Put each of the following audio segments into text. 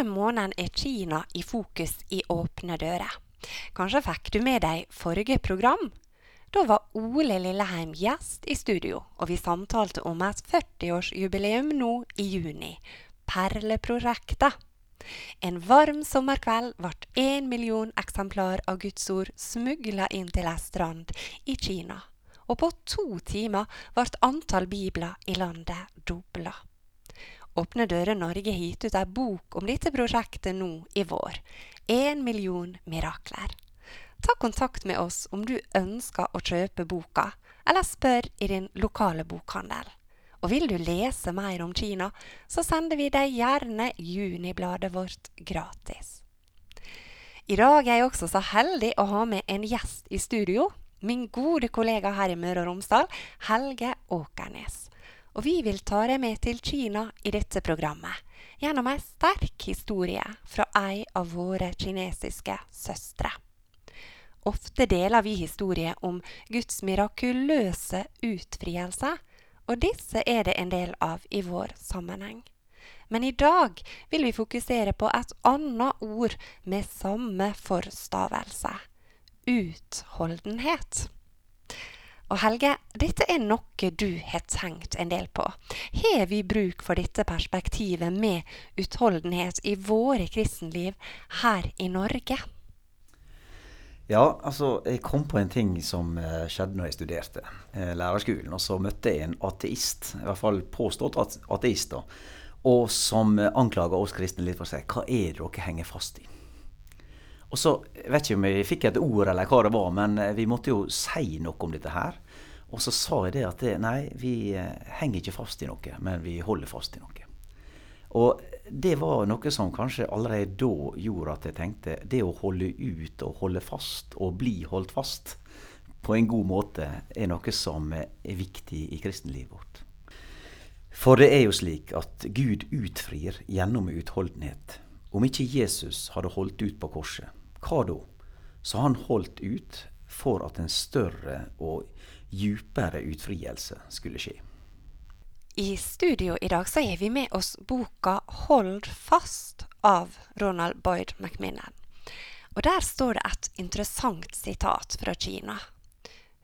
Denne måneden er Kina i fokus i Åpne dører. Kanskje fikk du med deg forrige program? Da var Ole Lilleheim gjest i studio, og vi samtalte om et 40-årsjubileum nå i juni. Perleprosjektet. En varm sommerkveld ble én million eksemplar av Guds ord smugla inn til ei strand i Kina. Og på to timer ble antall bibler i landet dobla. Åpne dører Norge gitt ut ei bok om dette prosjektet nå i vår. Én million mirakler. Ta kontakt med oss om du ønsker å kjøpe boka, eller spør i din lokale bokhandel. Og vil du lese mer om Kina, så sender vi deg gjerne Junibladet vårt gratis. I dag er jeg også så heldig å ha med en gjest i studio. Min gode kollega her i Møre og Romsdal, Helge Åkernes. Og vi vil ta deg med til Kina i dette programmet, gjennom ei sterk historie fra ei av våre kinesiske søstre. Ofte deler vi historier om Guds mirakuløse utfrielse, og disse er det en del av i vår sammenheng. Men i dag vil vi fokusere på et annet ord med samme forstavelse utholdenhet. Og Helge, dette er noe du har tenkt en del på. Har vi bruk for dette perspektivet med utholdenhet i våre kristenliv her i Norge? Ja, altså jeg kom på en ting som uh, skjedde når jeg studerte uh, lærerskolen. Og så møtte jeg en ateist, i hvert fall påstått ateist, da, og som uh, anklaga oss kristne litt for å si hva er det dere henger fast i? Og så jeg vet ikke om jeg fikk et ord eller hva det var, men vi måtte jo si noe om dette her. Og så sa jeg det at det, nei, vi henger ikke fast i noe, men vi holder fast i noe. Og det var noe som kanskje allerede da gjorde at jeg tenkte det å holde ut og holde fast og bli holdt fast på en god måte er noe som er viktig i kristenlivet vårt. For det er jo slik at Gud utfrir gjennom utholdenhet. Om ikke Jesus hadde holdt ut på korset, hva da? Så han holdt ut for at en større og djupere utfrielse skulle skje. I studio i dag så har vi med oss boka 'Hold fast' av Ronald Boyd McMinnan. Og Der står det et interessant sitat fra Kina.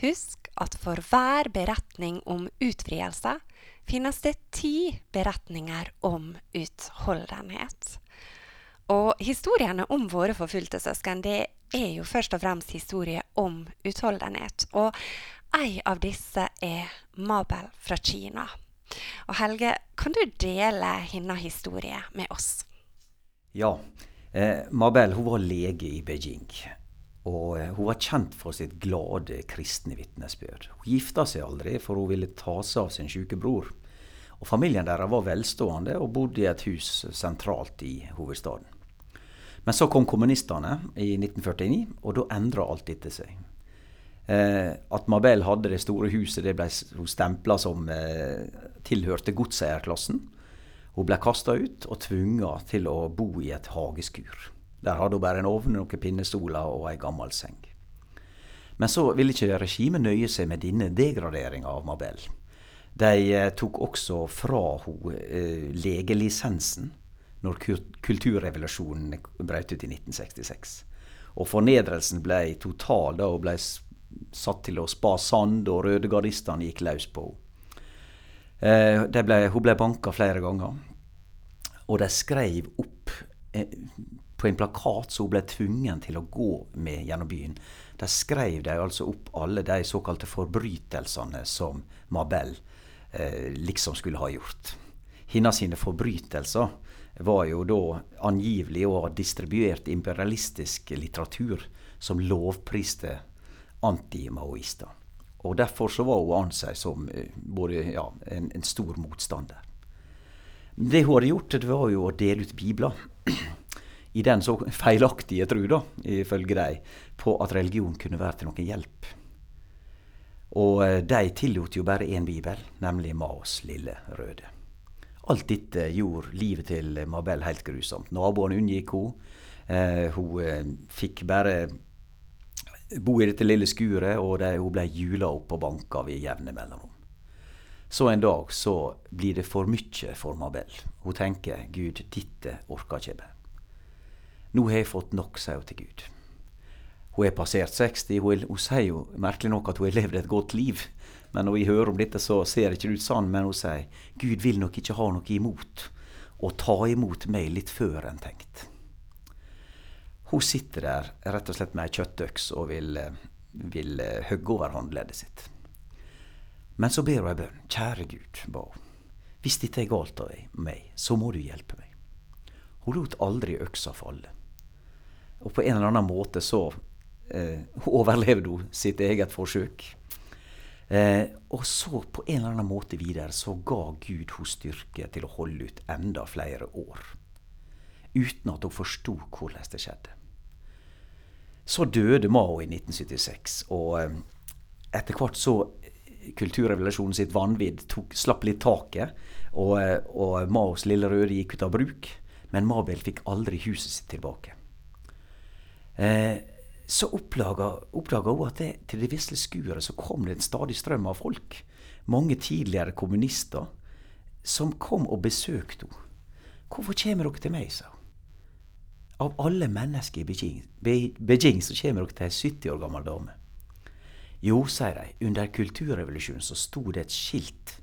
Husk at for hver beretning om utfrielse finnes det ti beretninger om utholdenhet. Og historiene om våre forfulgte søsken det er jo først og fremst historier om utholdenhet. Og en av disse er Mabel fra Kina. Og Helge, kan du dele hennes historie med oss? Ja. Eh, Mabel hun var lege i Beijing. Og eh, hun var kjent for sitt glade kristne vitnesbyrd. Hun gifta seg aldri, for hun ville ta seg av sin syke bror. Og Familien deres var velstående og bodde i et hus sentralt i hovedstaden. Men så kom kommunistene i 1949, og da endra alt dette seg. Eh, at Mabel hadde det store huset, det ble hun stempla som eh, tilhørte godseierklassen. Hun ble kasta ut og tvunget til å bo i et hageskur. Der hadde hun bare en ovn, noen pinnestoler og ei gammel seng. Men så ville ikke regimet nøye seg med denne degraderinga av Mabel. De eh, tok også fra henne eh, legelisensen når kulturrevolusjonen brøt ut i 1966. Og fornedrelsen ble total da hun ble satt til å spa sand, og rødegardistene gikk løs på henne. Eh, hun ble banka flere ganger. Og de skrev opp eh, på en plakat som hun ble tvungen til å gå med gjennom byen. De skrev de altså opp alle de såkalte forbrytelsene som Mabel eh, liksom skulle ha gjort. Hennes sine forbrytelser var jo da angivelig å ha distribuert imperialistisk litteratur som lovpriste anti-maoister. Og Derfor så var hun ansett som eh, både ja, en, en, stor motstander. Det hun hadde gjort, det var jo å dele ut bibler. I den så feilaktige tru, da, ifølge dem, på at religion kunne være til noen hjelp. Og eh, de tillot jo bare én bibel, nemlig Maos lille røde. Alt dette gjorde livet til Mabel helt grusomt. Naboene unngikk henne. Eh, hun eh, fikk bare bo i dette lille skuret, og det, hun ble jula opp og banka ved jevne mellomrom. Så en dag så blir det for mye for Mabel. Hun tenker Gud, dette orker ikke jeg. Nå har jeg fått nok, sier hun til Gud. Hun er passert 60. Hun, hun, sier jo merkelig nok at hun har levd et godt liv. Men når vi hører om dette, så ser det ikke ut sånn. Men hun sier Gud vil nok ikke ha noe imot å ta imot meg litt før enn tenkt. Hun sitter der rett og slett med ei kjøttøks og vil, vil eh, hogge over håndleddet sitt. Men så ber hun ei bønn. Kjære Gud, ba hun. Hvis dette er galt av meg, så må du hjelpe meg. Hun lot aldri øksa falle. Og på en eller annen måte så eh, overlevde hun sitt eget forsøk. Eh, og så på en eller annen måte videre så ga Gud henne styrke til å holde ut enda flere år. Uten at hun forsto hvordan det skjedde. Så døde Mao i 1976, og eh, etter hvert så eh, kulturrevolusjonen sitt vanvidd slapp litt taket, og, eh, og Maos lille røde gikk ut av bruk. Men Mabel fikk aldri huset sitt tilbake. Eh, så oppdaga, hun at det, til det vesle skuret så kom det en stadig strøm av folk. Mange tidligere kommunister som kom og besøkte henne. 'Hvorfor kommer dere til meg', sa hun. Av alle mennesker i Beijing, Beijing så kommer dere til ei 70 år gammel dame. Jo, sier de, under kulturrevolusjonen så sto det et skilt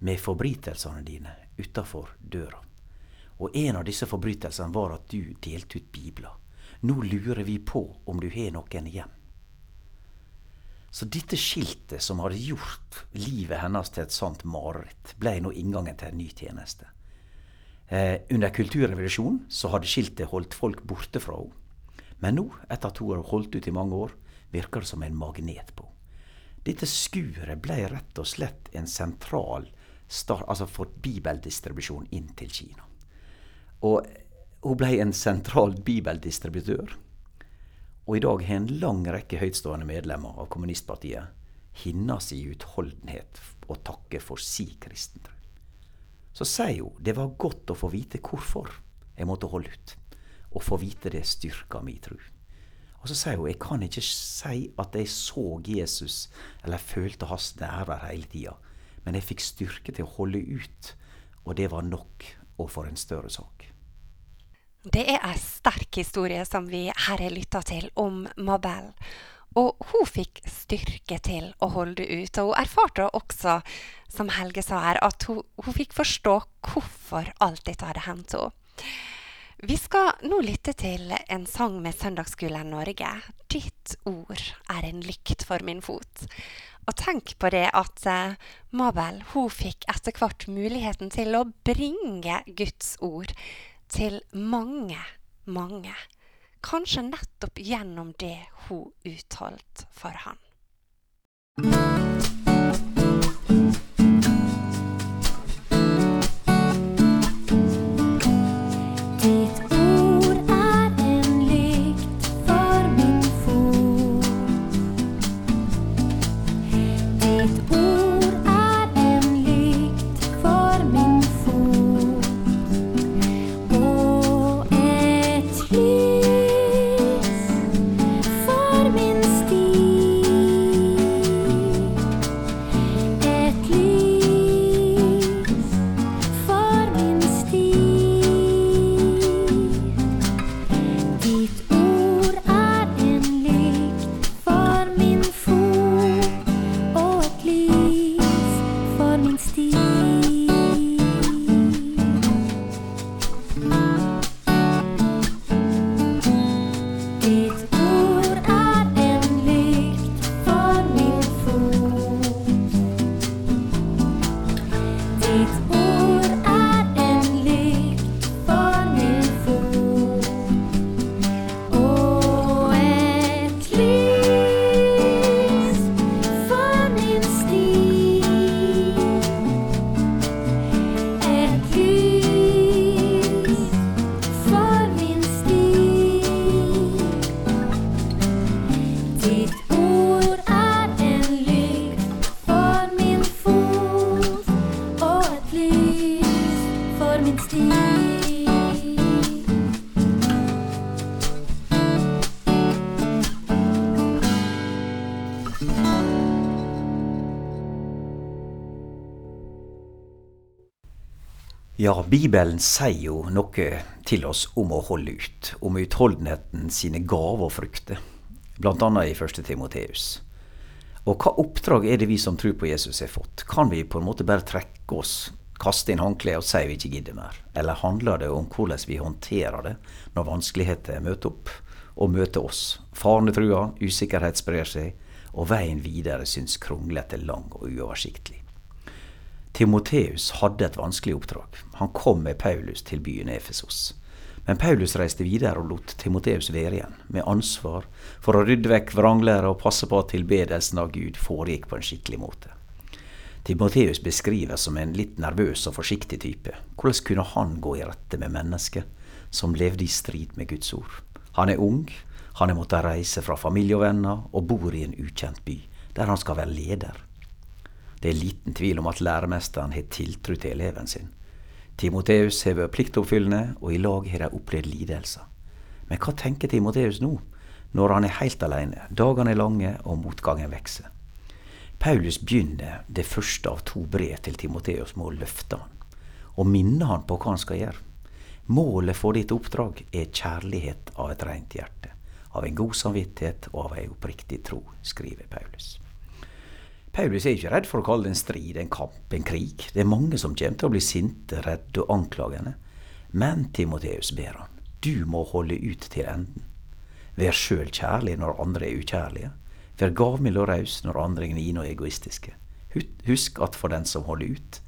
med forbrytelsene dine utafor døra. Og en av disse forbrytelsene var at du delte ut bibler. Nå lurer vi på om du har noen igjen. Så dette skiltet som hadde gjort livet hennes til et sant mareritt, ble nå inngangen til en ny tjeneste. Eh, under kulturrevolusjonen så hadde skiltet holdt folk borte fra henne. Men nå, etter at hun har holdt ut i mange år, virker det som en magnet på henne. Dette skuret ble rett og slett en sentral start, altså for bibeldistribusjon inn til Kina. Og hun ble en sentral bibeldistributør. Og i dag har en lang rekke høytstående medlemmer av kommunistpartiet hennes i utholdenhet å takke for si kristentro. Så sier hun det var godt å få vite hvorfor jeg måtte holde ut. Å få vite det styrka mi tru. Og så sier hun jeg kan ikke si at jeg så Jesus eller følte hans nærvær hele tida, men jeg fikk styrke til å holde ut, og det var nok, og for en større sak. Det er en sterk historie som vi her har lytta til om Mabel. Og hun fikk styrke til å holde ut. Og hun erfarte også, som Helge sa her, at hun, hun fikk forstå hvorfor alt dette hadde hendt henne. Vi skal nå lytte til en sang med Søndagsskolen Norge. 'Ditt ord er en lykt for min fot'. Og tenk på det at uh, Mabel hun fikk etter hvert muligheten til å bringe Guds ord til mange, mange Kanskje nettopp gjennom det hun uttalte for han. Ja, Bibelen sier jo noe til oss om å holde ut, om utholdenheten sine gaver og frukter, annet i 1. Timoteus. Og hva oppdrag er det vi som tror på Jesus har fått? Kan vi på en måte bare trekke oss, kaste inn håndkleet og si vi ikke gidder mer? Eller handler det om hvordan vi håndterer det når vanskeligheter møter opp, og møter oss? Farene truer, usikkerhet sprer seg, og veien videre syns kronglete, lang og uoversiktlig. Timoteus hadde et vanskelig oppdrag. Han kom med Paulus til byen Efesos. Men Paulus reiste videre og lot Timoteus være igjen, med ansvar for å rydde vekk vranglære og passe på at tilbedelsen av Gud foregikk på en skikkelig måte. Timoteus beskrives som en litt nervøs og forsiktig type. Hvordan kunne han gå i rette med mennesker som levde i strid med Guds ord? Han er ung, han har måttet reise fra familie og venner, og bor i en ukjent by, der han skal være leder. Det er liten tvil om at læremesteren har tiltro til eleven sin. Timoteus har vært pliktoppfyllende, og i lag har de opplevd lidelser. Men hva tenker Timoteus nå, når han er helt alene, dagene er lange og motgangen vokser? Paulus begynner det første av to brev til Timoteus med å løfte han, og minne han på hva han skal gjøre. Målet for ditt oppdrag er kjærlighet av et rent hjerte, av en god samvittighet og av ei oppriktig tro, skriver Paulus. Paulus er ikke redd for å kalle det en strid, en kamp, en krig. Det er mange som kommer til å bli sinte, redde og anklagende. Men Timoteus ber han, du må holde ut til enden. Vær sjøl kjærlig når andre er ukjærlige. Vær gavmild og raus når andre er gnine og egoistiske. Husk at for den som holder ut.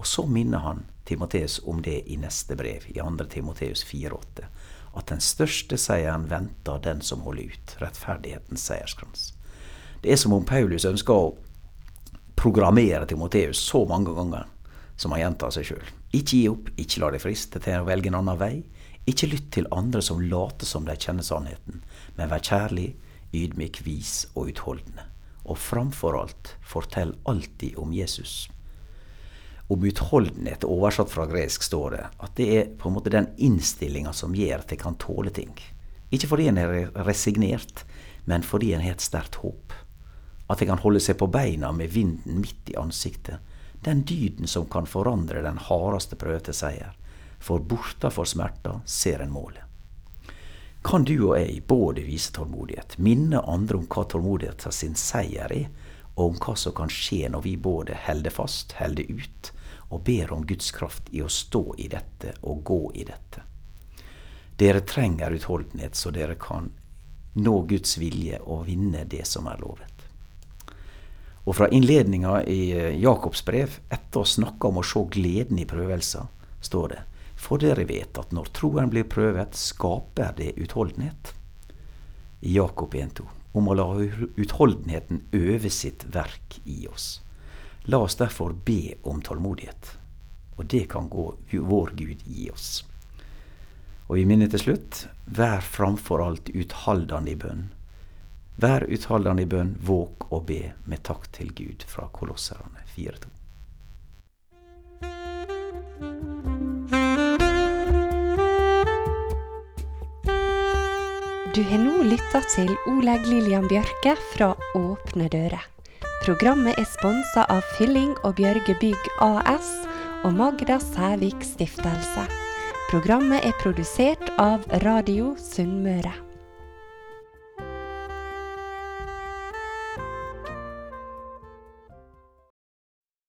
Og så minner han Timoteus om det i neste brev, i 2. Timoteus 4,8. At den største seieren venter den som holder ut. Rettferdighetens seierskrans. Det er som om Paulus ønsker å programmere Timoteus så mange ganger som han gjentar seg sjøl. Ikke gi opp, ikke la deg friste til å velge en annen vei. Ikke lytt til andre som later som de kjenner sannheten, men vær kjærlig, ydmyk, vis og utholdende. Og framfor alt, fortell alltid om Jesus. Om utholdenhet, oversatt fra gresk, står det at det er på en måte den innstillinga som gjør at en kan tåle ting. Ikke fordi en er resignert, men fordi en har et sterkt håp. At jeg kan holde seg på beina med vinden midt i ansiktet. Den dyden som kan forandre den hardeste prøve til seier. For bortafor smerta ser en målet. Kan du og jeg både vise tålmodighet, minne andre om hva tålmodighet sin seier er, og om hva som kan skje når vi både holder fast, holder ut, og ber om Guds kraft i å stå i dette og gå i dette. Dere trenger utholdenhet så dere kan nå Guds vilje og vinne det som er lovet. Og fra innledninga i eh, Jakobs brev, etter å snakke om å se gleden i prøvelser, står det For dere vet at når troen blir prøvet, skaper det utholdenhet. I Jakob 1,2 om å la utholdenheten øve sitt verk i oss. La oss derfor be om tålmodighet. Og det kan gå vår Gud gi oss. Og vi minner til slutt vær framfor alt uthaldende i bønn Vær utholdende i bønn, våg og be med takk til Gud fra Kolosserne 4.2. Du har nå lytta til Oleg Lillian Bjørke fra Åpne dører. Programmet er sponsa av Fylling og Bjørge Bygg AS og Magda Sævik Stiftelse. Programmet er produsert av Radio Sunnmøre.